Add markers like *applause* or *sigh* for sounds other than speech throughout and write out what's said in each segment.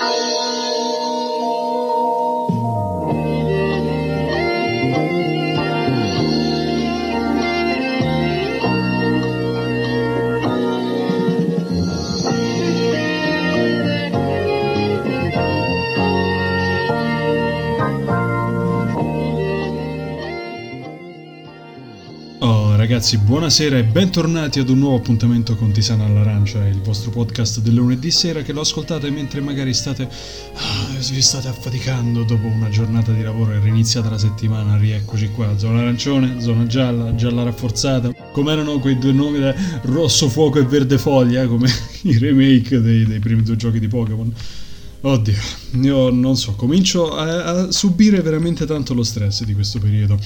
Música ragazzi, buonasera e bentornati ad un nuovo appuntamento con Tisana all'Arancia, il vostro podcast del lunedì sera che lo ascoltate mentre magari state, ah, vi state affaticando dopo una giornata di lavoro e riniziata la settimana, rieccoci qua, zona arancione, zona gialla, gialla rafforzata, come erano quei due nomi da rosso fuoco e verde foglia, come *laughs* i remake dei, dei primi due giochi di Pokémon. Oddio, io non so, comincio a, a subire veramente tanto lo stress di questo periodo.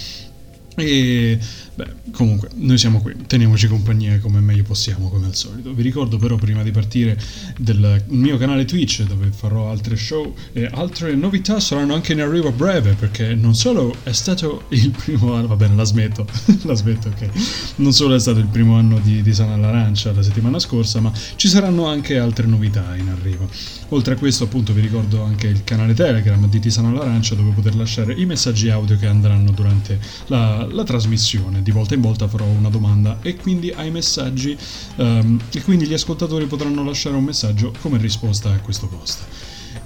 E beh, comunque, noi siamo qui, teniamoci compagnia come meglio possiamo, come al solito. Vi ricordo però prima di partire del mio canale Twitch, dove farò altre show e altre novità saranno anche in arrivo a breve, perché non solo è stato il primo anno, va bene, la smetto, *laughs* la smetto, ok. Non solo è stato il primo anno di, di Sana all'Arancia la settimana scorsa, ma ci saranno anche altre novità in arrivo. Oltre a questo, appunto, vi ricordo anche il canale Telegram di Tisana all'Arancia, dove poter lasciare i messaggi audio che andranno durante la la, trasmissione. Di volta in volta farò una domanda e quindi ai messaggi um, e quindi gli ascoltatori potranno lasciare un messaggio come risposta a questo post.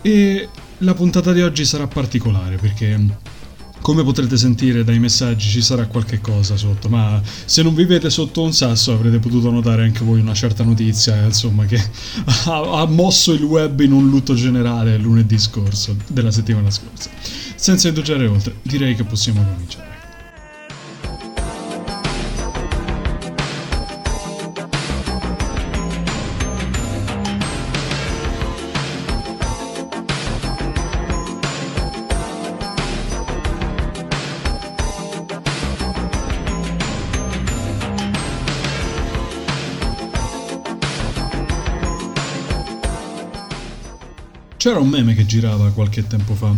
E la puntata di oggi sarà particolare perché come potrete sentire dai messaggi ci sarà qualche cosa sotto, ma se non vivete sotto un sasso avrete potuto notare anche voi una certa notizia, insomma, che *laughs* ha, ha mosso il web in un lutto generale lunedì scorso, della settimana scorsa. Senza indugiare oltre, direi che possiamo cominciare. C'era un meme che girava qualche tempo fa.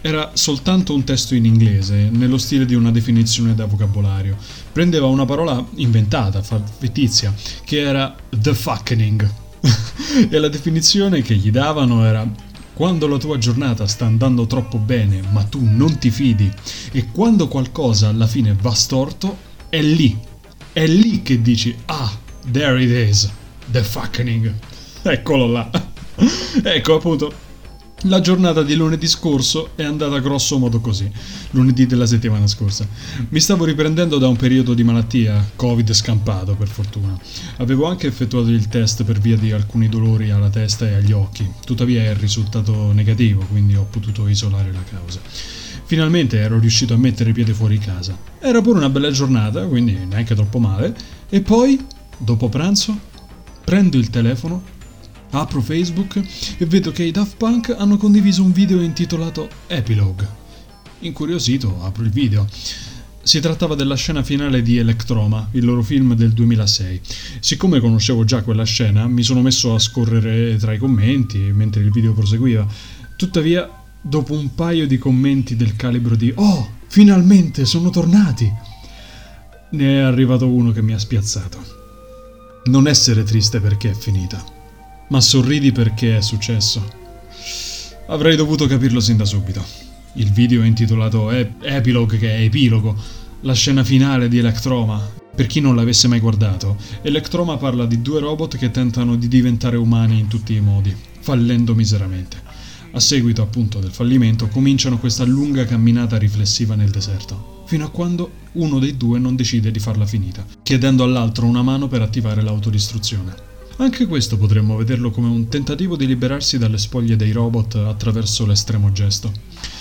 Era soltanto un testo in inglese, nello stile di una definizione da vocabolario. Prendeva una parola inventata, fittizia, che era the fucking. *laughs* e la definizione che gli davano era quando la tua giornata sta andando troppo bene, ma tu non ti fidi, e quando qualcosa alla fine va storto, è lì. È lì che dici, ah, there it is, the fucking. Eccolo là. *laughs* ecco appunto, la giornata di lunedì scorso è andata grosso modo così, lunedì della settimana scorsa. Mi stavo riprendendo da un periodo di malattia, Covid scampato per fortuna. Avevo anche effettuato il test per via di alcuni dolori alla testa e agli occhi, tuttavia è risultato negativo, quindi ho potuto isolare la causa. Finalmente ero riuscito a mettere piede fuori casa. Era pure una bella giornata, quindi neanche troppo male, e poi, dopo pranzo, prendo il telefono Apro Facebook e vedo che i Daft Punk hanno condiviso un video intitolato Epilogue. Incuriosito, apro il video. Si trattava della scena finale di Electroma, il loro film del 2006. Siccome conoscevo già quella scena, mi sono messo a scorrere tra i commenti mentre il video proseguiva. Tuttavia, dopo un paio di commenti del calibro di Oh, finalmente sono tornati! Ne è arrivato uno che mi ha spiazzato. Non essere triste perché è finita ma sorridi perché è successo. Avrei dovuto capirlo sin da subito. Il video è intitolato Epilogue, che è epilogo, la scena finale di Electroma. Per chi non l'avesse mai guardato, Electroma parla di due robot che tentano di diventare umani in tutti i modi, fallendo miseramente. A seguito appunto del fallimento cominciano questa lunga camminata riflessiva nel deserto, fino a quando uno dei due non decide di farla finita, chiedendo all'altro una mano per attivare l'autodistruzione. Anche questo potremmo vederlo come un tentativo di liberarsi dalle spoglie dei robot attraverso l'estremo gesto.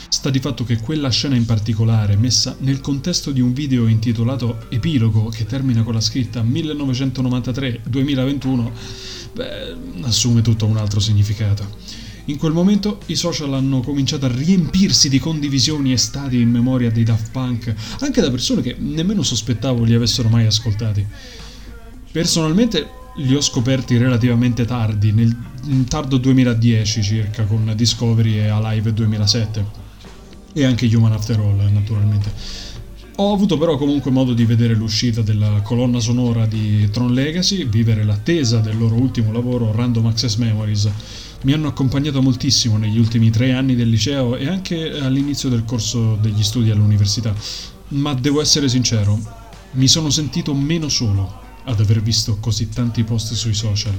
Sta di fatto che quella scena in particolare, messa nel contesto di un video intitolato Epilogo, che termina con la scritta 1993-2021, beh, assume tutto un altro significato. In quel momento i social hanno cominciato a riempirsi di condivisioni e stati in memoria dei Daft Punk, anche da persone che nemmeno sospettavo li avessero mai ascoltati. Personalmente li ho scoperti relativamente tardi, nel tardo 2010 circa, con Discovery e Alive 2007. E anche Human After All, naturalmente. Ho avuto però comunque modo di vedere l'uscita della colonna sonora di Tron Legacy, vivere l'attesa del loro ultimo lavoro Random Access Memories, Mi hanno accompagnato moltissimo negli ultimi tre anni del liceo e anche all'inizio del corso degli studi all'università, ma devo essere sincero, mi sono sentito meno solo ad aver visto così tanti post sui social.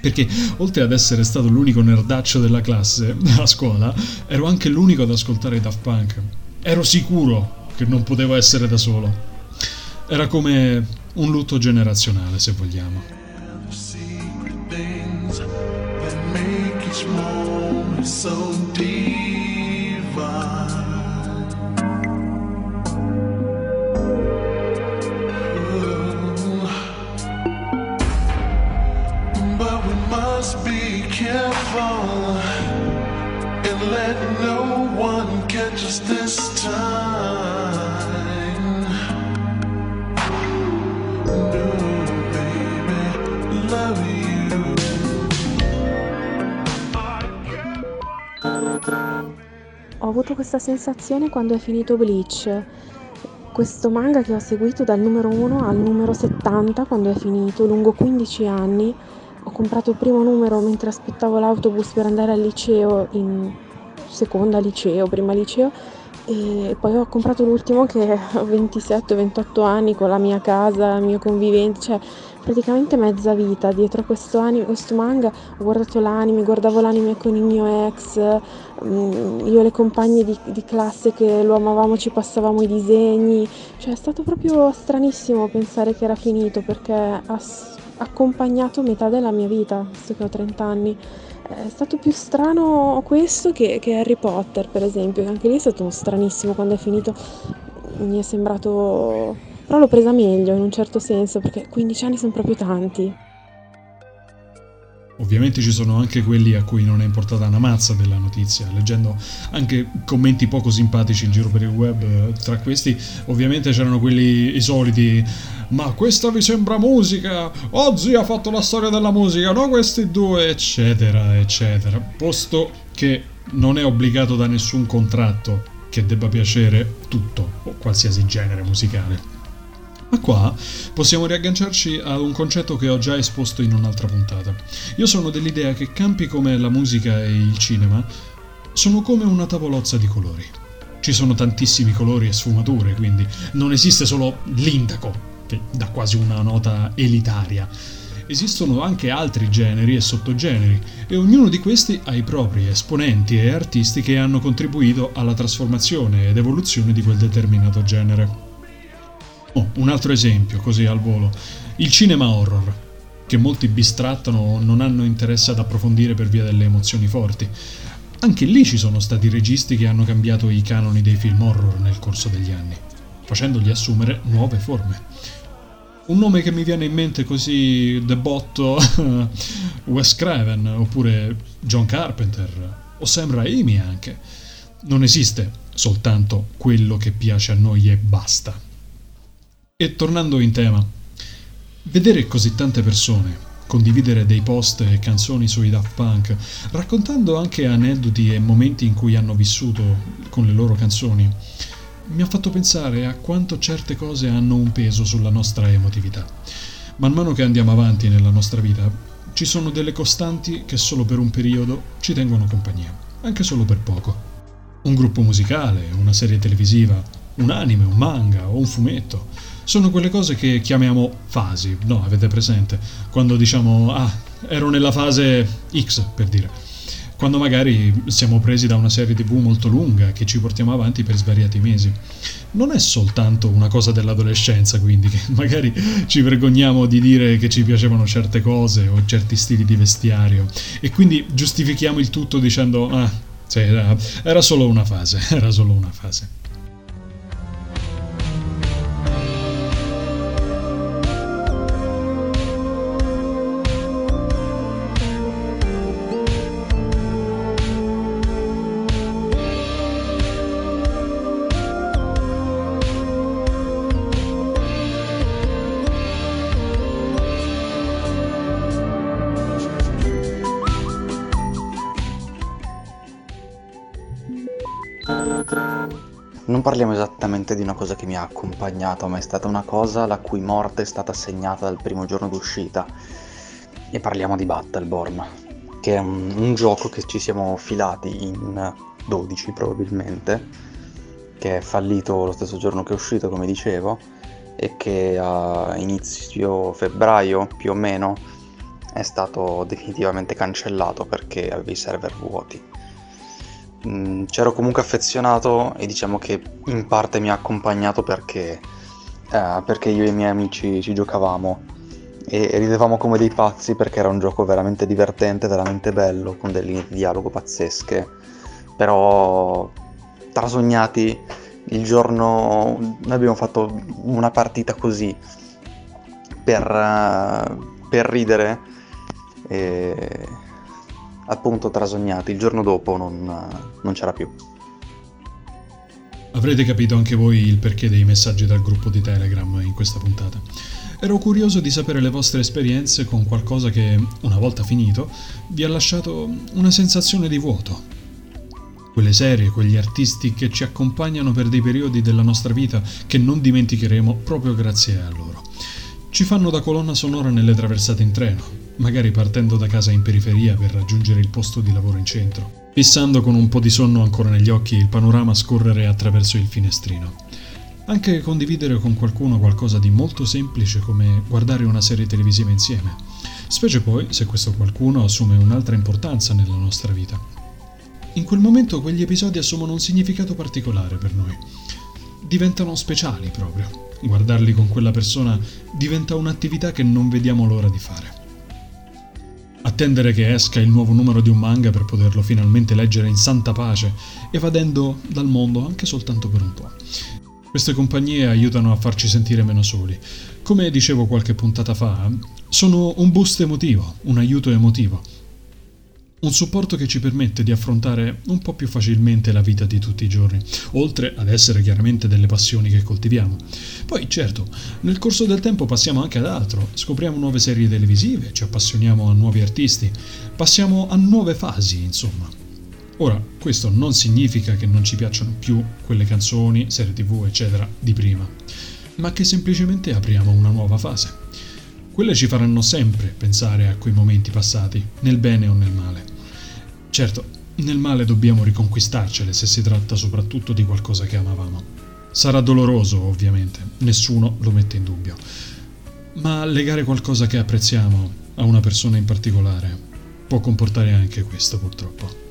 Perché oltre ad essere stato l'unico nerdaccio della classe *laughs* a scuola, ero anche l'unico ad ascoltare Daft Punk. Ero sicuro che non potevo essere da solo. Era come un lutto generazionale, se vogliamo. So Ho avuto questa sensazione quando è finito Bleach, questo manga che ho seguito dal numero 1 al numero 70 quando è finito, lungo 15 anni. Ho comprato il primo numero mentre aspettavo l'autobus per andare al liceo, in seconda liceo, prima liceo, e poi ho comprato l'ultimo che ho 27-28 anni con la mia casa, il mio convivente, cioè praticamente mezza vita dietro a questo, anime, questo manga. Ho guardato l'anime, guardavo l'anime con il mio ex, mm, io e le compagne di, di classe che lo amavamo ci passavamo i disegni, cioè è stato proprio stranissimo pensare che era finito perché ha accompagnato metà della mia vita, visto che ho 30 anni. È stato più strano questo che, che Harry Potter, per esempio, che anche lì è stato stranissimo quando è finito. Mi è sembrato... però l'ho presa meglio in un certo senso, perché 15 anni sono proprio tanti. Ovviamente ci sono anche quelli a cui non è importata una mazza della notizia, leggendo anche commenti poco simpatici in giro per il web. Tra questi, ovviamente, c'erano quelli i soliti. Ma questa vi sembra musica? Ozzy ha fatto la storia della musica, no questi due, eccetera, eccetera. Posto che non è obbligato da nessun contratto che debba piacere tutto o qualsiasi genere musicale. Ma qua possiamo riagganciarci ad un concetto che ho già esposto in un'altra puntata. Io sono dell'idea che campi come la musica e il cinema sono come una tavolozza di colori. Ci sono tantissimi colori e sfumature, quindi non esiste solo l'indaco, che dà quasi una nota elitaria. Esistono anche altri generi e sottogeneri, e ognuno di questi ha i propri esponenti e artisti che hanno contribuito alla trasformazione ed evoluzione di quel determinato genere. Oh, un altro esempio, così al volo. Il cinema horror, che molti bistrattano o non hanno interesse ad approfondire per via delle emozioni forti. Anche lì ci sono stati registi che hanno cambiato i canoni dei film horror nel corso degli anni, facendogli assumere nuove forme. Un nome che mi viene in mente così debotto, *laughs* Wes Craven, oppure John Carpenter, o Sam Raimi anche. Non esiste soltanto quello che piace a noi e basta. E tornando in tema, vedere così tante persone condividere dei post e canzoni sui Daft Punk, raccontando anche aneddoti e momenti in cui hanno vissuto con le loro canzoni, mi ha fatto pensare a quanto certe cose hanno un peso sulla nostra emotività. Man mano che andiamo avanti nella nostra vita, ci sono delle costanti che solo per un periodo ci tengono compagnia, anche solo per poco. Un gruppo musicale, una serie televisiva, un anime, un manga o un fumetto sono quelle cose che chiamiamo fasi, no? Avete presente? Quando diciamo, ah, ero nella fase X, per dire. Quando magari siamo presi da una serie tv molto lunga che ci portiamo avanti per svariati mesi. Non è soltanto una cosa dell'adolescenza, quindi, che *laughs* magari ci vergogniamo di dire che ci piacevano certe cose o certi stili di vestiario e quindi giustifichiamo il tutto dicendo, ah, sì, era, era solo una fase, *laughs* era solo una fase. Non parliamo esattamente di una cosa che mi ha accompagnato, ma è stata una cosa la cui morte è stata segnata dal primo giorno d'uscita. E parliamo di Battleborn. che è un, un gioco che ci siamo filati in 12 probabilmente, che è fallito lo stesso giorno che è uscito, come dicevo, e che a inizio febbraio più o meno è stato definitivamente cancellato perché aveva i server vuoti. Mm, c'ero comunque affezionato e diciamo che in parte mi ha accompagnato perché, eh, perché io e i miei amici ci giocavamo. E ridevamo come dei pazzi perché era un gioco veramente divertente, veramente bello, con delle linee di dialogo pazzesche, però trasognati il giorno noi abbiamo fatto una partita così per, uh, per ridere e appunto trasognati. Il giorno dopo non, non c'era più. Avrete capito anche voi il perché dei messaggi dal gruppo di telegram in questa puntata. Ero curioso di sapere le vostre esperienze con qualcosa che una volta finito vi ha lasciato una sensazione di vuoto. Quelle serie, quegli artisti che ci accompagnano per dei periodi della nostra vita che non dimenticheremo proprio grazie a loro. Ci fanno da colonna sonora nelle traversate in treno, magari partendo da casa in periferia per raggiungere il posto di lavoro in centro, fissando con un po' di sonno ancora negli occhi il panorama scorrere attraverso il finestrino. Anche condividere con qualcuno qualcosa di molto semplice come guardare una serie televisiva insieme, specie poi se questo qualcuno assume un'altra importanza nella nostra vita. In quel momento quegli episodi assumono un significato particolare per noi. Diventano speciali proprio. Guardarli con quella persona diventa un'attività che non vediamo l'ora di fare. Attendere che esca il nuovo numero di un manga per poterlo finalmente leggere in santa pace, evadendo dal mondo anche soltanto per un po'. Queste compagnie aiutano a farci sentire meno soli. Come dicevo qualche puntata fa, sono un boost emotivo, un aiuto emotivo un supporto che ci permette di affrontare un po' più facilmente la vita di tutti i giorni, oltre ad essere chiaramente delle passioni che coltiviamo. Poi, certo, nel corso del tempo passiamo anche ad altro, scopriamo nuove serie televisive, ci appassioniamo a nuovi artisti, passiamo a nuove fasi, insomma. Ora, questo non significa che non ci piacciono più quelle canzoni, serie tv, eccetera, di prima, ma che semplicemente apriamo una nuova fase. Quelle ci faranno sempre pensare a quei momenti passati, nel bene o nel male. Certo, nel male dobbiamo riconquistarcele se si tratta soprattutto di qualcosa che amavamo. Sarà doloroso, ovviamente, nessuno lo mette in dubbio. Ma legare qualcosa che apprezziamo a una persona in particolare può comportare anche questo, purtroppo.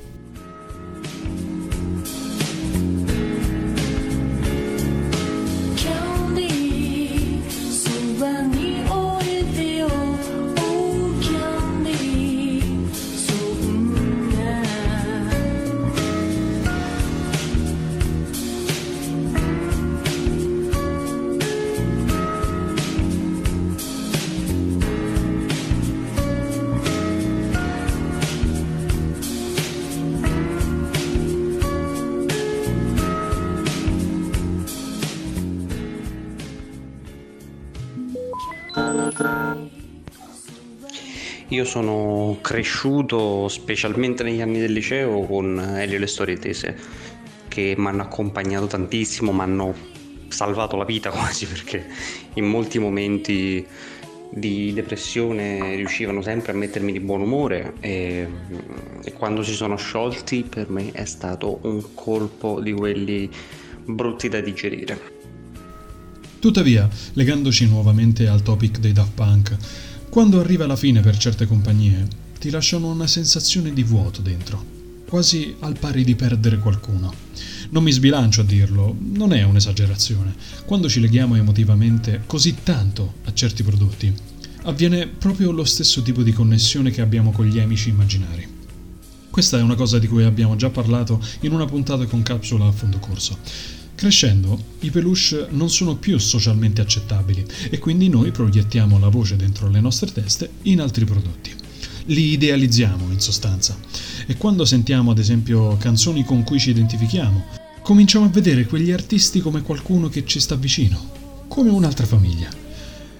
Io sono cresciuto specialmente negli anni del liceo con Elio e le storie tese che mi hanno accompagnato tantissimo, mi hanno salvato la vita *laughs* quasi perché in molti momenti di depressione riuscivano sempre a mettermi di buon umore e, e, quando si sono sciolti per me è stato un colpo di quelli brutti da digerire. Tuttavia, legandoci nuovamente al topic dei Daft Punk, quando arriva la fine per certe compagnie, ti lasciano una sensazione di vuoto dentro, quasi al pari di perdere qualcuno. Non mi sbilancio a dirlo, non è un'esagerazione. Quando ci leghiamo emotivamente così tanto a certi prodotti, avviene proprio lo stesso tipo di connessione che abbiamo con gli amici immaginari. Questa è una cosa di cui abbiamo già parlato in una puntata con capsula a fondo corso. Crescendo, i peluche non sono più socialmente accettabili e quindi noi proiettiamo la voce dentro le nostre teste in altri prodotti. Li idealizziamo, in sostanza. E quando sentiamo, ad esempio, canzoni con cui ci identifichiamo, cominciamo a vedere quegli artisti come qualcuno che ci sta vicino, come un'altra famiglia.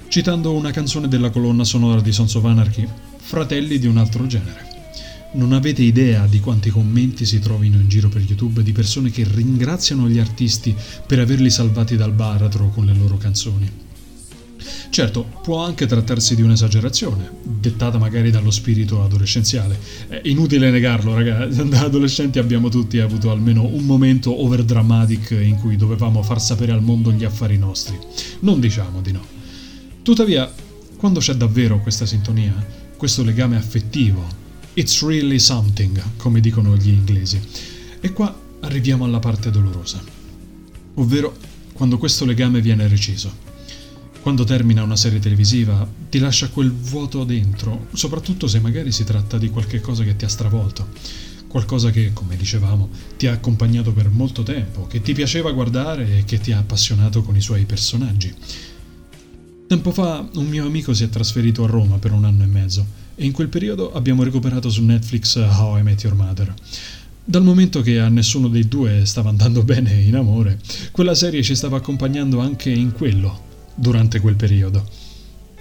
Citando una canzone della colonna sonora di Sons of Anarchy, fratelli di un altro genere. Non avete idea di quanti commenti si trovino in giro per YouTube di persone che ringraziano gli artisti per averli salvati dal baratro con le loro canzoni. Certo, può anche trattarsi di un'esagerazione, dettata magari dallo spirito adolescenziale. È inutile negarlo, ragazzi, *laughs* da adolescenti abbiamo tutti avuto almeno un momento overdramatic in cui dovevamo far sapere al mondo gli affari nostri. Non diciamo di no. Tuttavia, quando c'è davvero questa sintonia, questo legame affettivo, it's really something, come dicono gli inglesi. E qua arriviamo alla parte dolorosa, ovvero quando questo legame viene reciso quando termina una serie televisiva ti lascia quel vuoto dentro, soprattutto se magari si tratta di qualche cosa che ti ha stravolto, qualcosa che, come dicevamo, ti ha accompagnato per molto tempo, che ti piaceva guardare e che ti ha appassionato con i suoi personaggi. Tempo fa un mio amico si è trasferito a Roma per un anno e mezzo e in quel periodo abbiamo recuperato su Netflix How I Met Your Mother. Dal momento che a nessuno dei due stava andando *laughs* bene in amore, quella serie ci stava accompagnando anche in quello, durante quel periodo.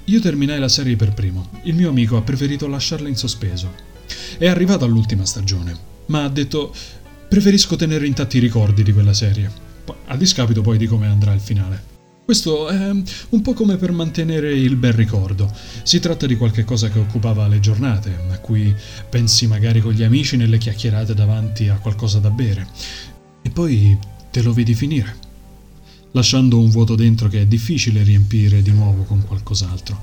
Io terminai la serie per primo, il mio amico ha preferito lasciarla in sospeso. È arrivato all'ultima stagione, ma ha detto preferisco tenere intatti i ricordi di quella serie, a discapito poi di come andrà il finale. Questo è un po' come per mantenere il bel ricordo. Si tratta di qualche cosa che occupava le giornate, a cui pensi magari con gli amici nelle chiacchierate davanti a qualcosa da bere. E poi te lo vedi finire lasciando un vuoto dentro che è difficile riempire di nuovo con qualcos'altro.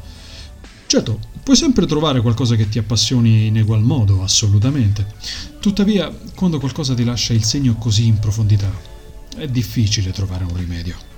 Certo, puoi sempre trovare qualcosa che ti appassioni in egual modo, assolutamente. Tuttavia, quando qualcosa ti lascia il segno così in profondità, è difficile trovare un rimedio.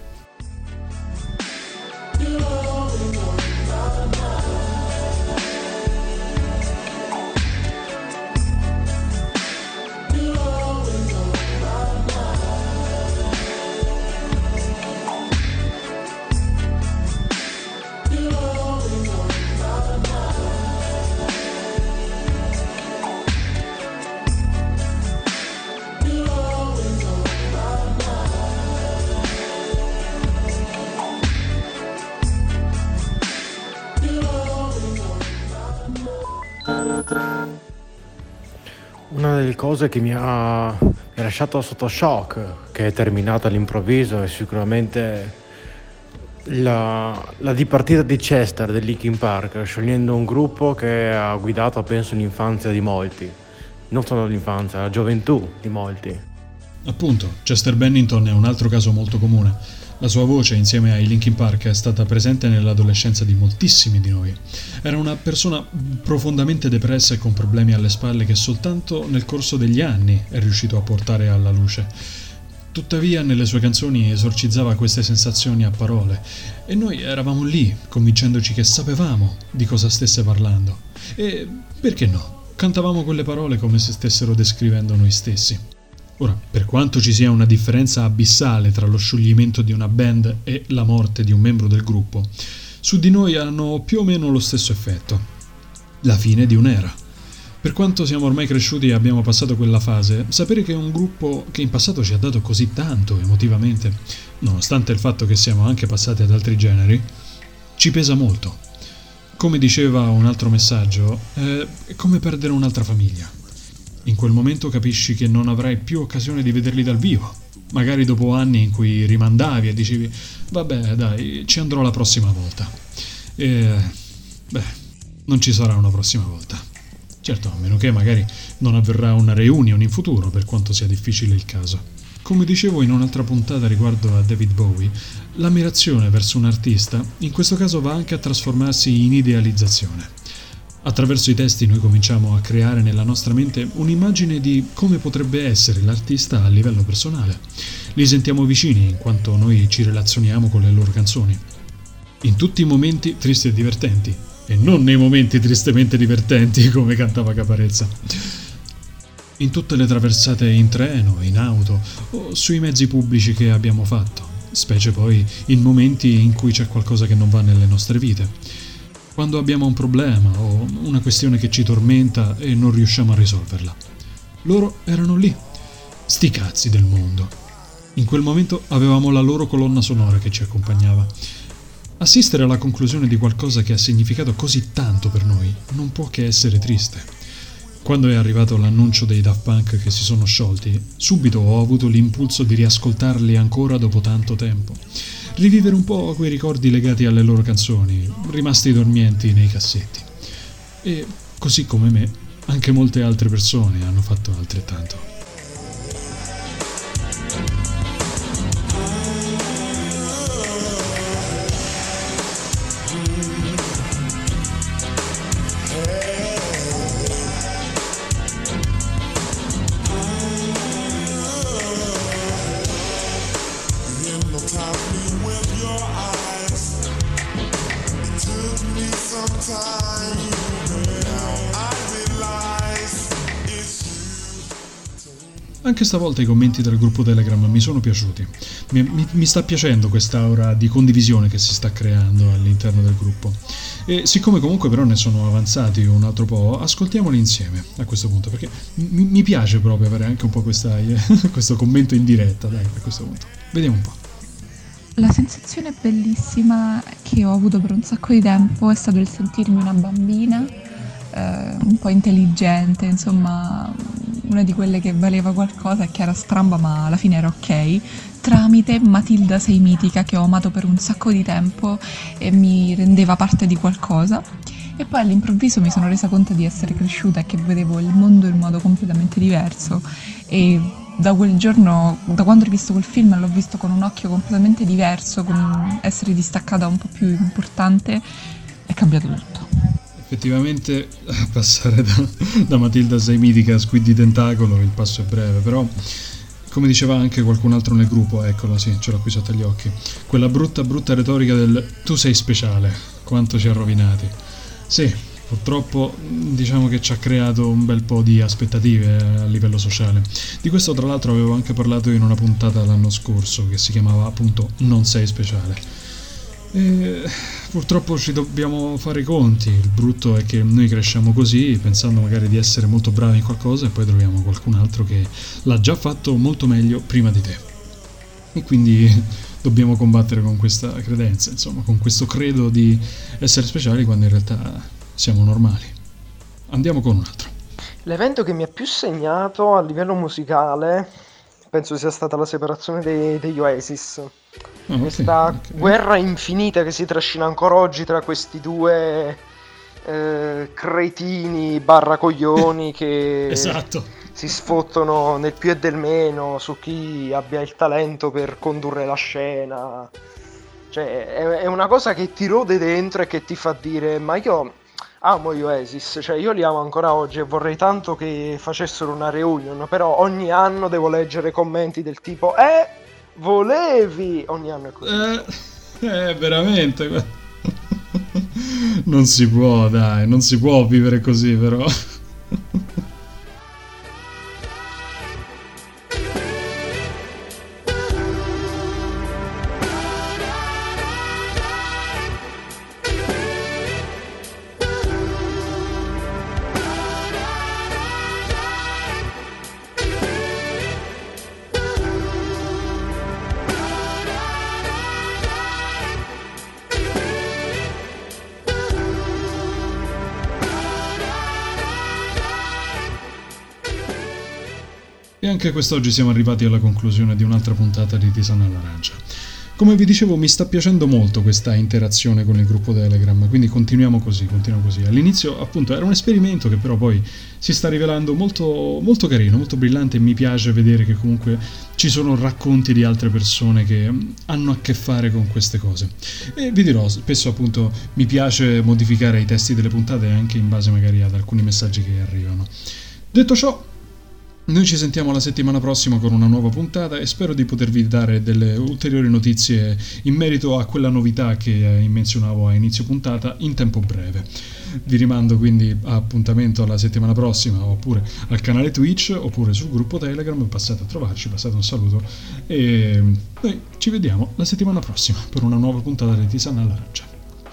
Delle cose che mi ha, mi ha lasciato sotto shock, che è terminata all'improvviso, è sicuramente la, la dipartita di Chester del Linkin Park, sciogliendo un gruppo che ha guidato, penso, l'infanzia di molti. Non solo l'infanzia, la gioventù di molti. Appunto, Chester Bennington è un altro caso molto comune. La sua voce, insieme ai Linkin Park, è stata presente nell'adolescenza di moltissimi di noi. Era una persona profondamente depressa e con problemi alle spalle che soltanto nel corso degli anni è riuscito a portare alla luce. Tuttavia nelle sue canzoni esorcizzava queste sensazioni a parole e noi eravamo lì, convincendoci che sapevamo di cosa stesse parlando. E perché no? Cantavamo quelle parole come se stessero descrivendo noi stessi. Ora, per quanto ci sia una differenza abissale tra lo scioglimento di una band e la morte di un membro del gruppo, su di noi hanno più o meno lo stesso effetto. La fine di un'era. Per quanto siamo ormai cresciuti e abbiamo passato quella fase, sapere che un gruppo che in passato ci ha dato così tanto emotivamente, nonostante il fatto che siamo anche passati ad altri generi, ci pesa molto. Come diceva un altro messaggio, è come perdere un'altra famiglia. In quel momento capisci che non avrai più occasione di vederli dal vivo. Magari dopo anni in cui rimandavi e dicevi, vabbè dai, ci andrò la prossima volta. E, beh, non ci sarà una prossima volta. Certo, a meno che magari non avverrà una reunion in futuro, per quanto sia difficile il caso. Come dicevo in un'altra puntata riguardo a David Bowie, l'ammirazione verso un artista in questo caso va anche a trasformarsi in idealizzazione. Attraverso i testi noi cominciamo a creare nella nostra mente un'immagine di come potrebbe essere l'artista a livello personale. Li sentiamo vicini in quanto noi ci relazioniamo con le loro canzoni. In tutti i momenti tristi e divertenti, e non nei momenti tristemente divertenti *laughs* come cantava Caparezza. In tutte le traversate in treno, in auto o sui mezzi pubblici che abbiamo fatto, specie poi in momenti in cui c'è qualcosa che non va nelle nostre vite quando abbiamo un problema o una questione che ci tormenta e non riusciamo a risolverla. Loro erano lì, sti cazzi del mondo. In quel momento avevamo la loro colonna sonora che ci accompagnava. Assistere alla conclusione di qualcosa che ha significato così tanto per noi non può che essere triste. Quando è arrivato l'annuncio dei Daft Punk che si sono sciolti, subito ho avuto l'impulso di riascoltarli ancora dopo tanto tempo rivivere un po' quei ricordi legati alle loro canzoni, rimasti dormienti nei cassetti. E così come me, anche molte altre persone hanno fatto altrettanto. Anche stavolta i commenti del gruppo Telegram mi sono piaciuti. Mi, mi, mi sta piacendo quest'aura di condivisione che si sta creando all'interno del gruppo. E siccome comunque però ne sono avanzati un altro po', ascoltiamoli insieme a questo punto, perché mi, mi piace proprio avere anche un po' questa, *laughs* questo commento in diretta, dai, a questo punto. Vediamo un po'. La sensazione bellissima che ho avuto per un sacco di tempo è stato il sentirmi una bambina, eh, un po' intelligente, insomma, una di quelle che valeva qualcosa e che era stramba ma alla fine era ok, tramite Matilda Sei Mitica che ho amato per un sacco di tempo e mi rendeva parte di qualcosa. E poi all'improvviso mi sono resa conto di essere cresciuta e che vedevo il mondo in modo completamente diverso. E da quel giorno, da quando ho visto quel film, l'ho visto con un occhio completamente diverso, con essere distaccata un po' più importante, è cambiato tutto effettivamente *laughs* passare da, da Matilda Seimitica a Squid di Tentacolo il passo è breve, però come diceva anche qualcun altro nel gruppo, eccolo sì, ce l'ho qui sotto gli occhi, quella brutta brutta retorica del tu sei speciale, quanto ci ha rovinati. Sì, purtroppo diciamo che ci ha creato un bel po' di aspettative a livello sociale. Di questo tra l'altro avevo anche parlato in una puntata l'anno scorso che si chiamava appunto Non sei speciale e purtroppo ci dobbiamo fare i conti. Il brutto è che noi cresciamo così, pensando magari di essere molto bravi in qualcosa, e poi troviamo qualcun altro che l'ha già fatto molto meglio prima di te. E quindi *laughs* dobbiamo combattere con questa credenza, insomma, con questo credo di essere speciali quando in realtà siamo normali. Andiamo con un altro. L'evento che mi ha più segnato a livello musicale penso sia stata la separazione dei, degli Oasis Oh, Questa okay. guerra infinita che si trascina ancora oggi tra questi due eh, cretini barra coglioni *laughs* che esatto. si sfottono nel più e del meno su chi abbia il talento per condurre la scena. Cioè, è, è una cosa che ti rode dentro e che ti fa dire: Ma io amo gli Oasis, cioè io li amo ancora oggi e vorrei tanto che facessero una reunion, però ogni anno devo leggere commenti del tipo Eh volevi ogni anno è così. Eh, eh veramente. *laughs* non si può, dai, non si può vivere così, però. *laughs* E anche quest'oggi siamo arrivati alla conclusione di un'altra puntata di Tisana all'Arancia. Come vi dicevo, mi sta piacendo molto questa interazione con il gruppo Telegram, quindi continuiamo così, continuiamo così. All'inizio, appunto, era un esperimento che però poi si sta rivelando molto, molto carino, molto brillante e mi piace vedere che comunque ci sono racconti di altre persone che hanno a che fare con queste cose. E vi dirò, spesso appunto mi piace modificare i testi delle puntate anche in base magari ad alcuni messaggi che arrivano. Detto ciò, noi ci sentiamo la settimana prossima con una nuova puntata e spero di potervi dare delle ulteriori notizie in merito a quella novità che eh, menzionavo a inizio puntata in tempo breve. Vi rimando quindi a appuntamento alla settimana prossima oppure al canale Twitch oppure sul gruppo Telegram, passate a trovarci, passate un saluto e noi ci vediamo la settimana prossima per una nuova puntata di Tisana all'Arancia.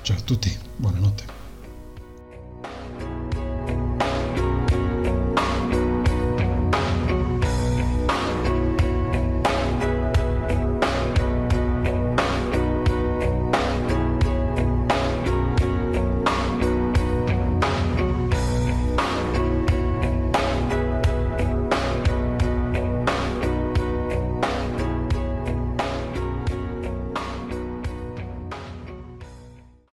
Ciao a tutti, buonanotte.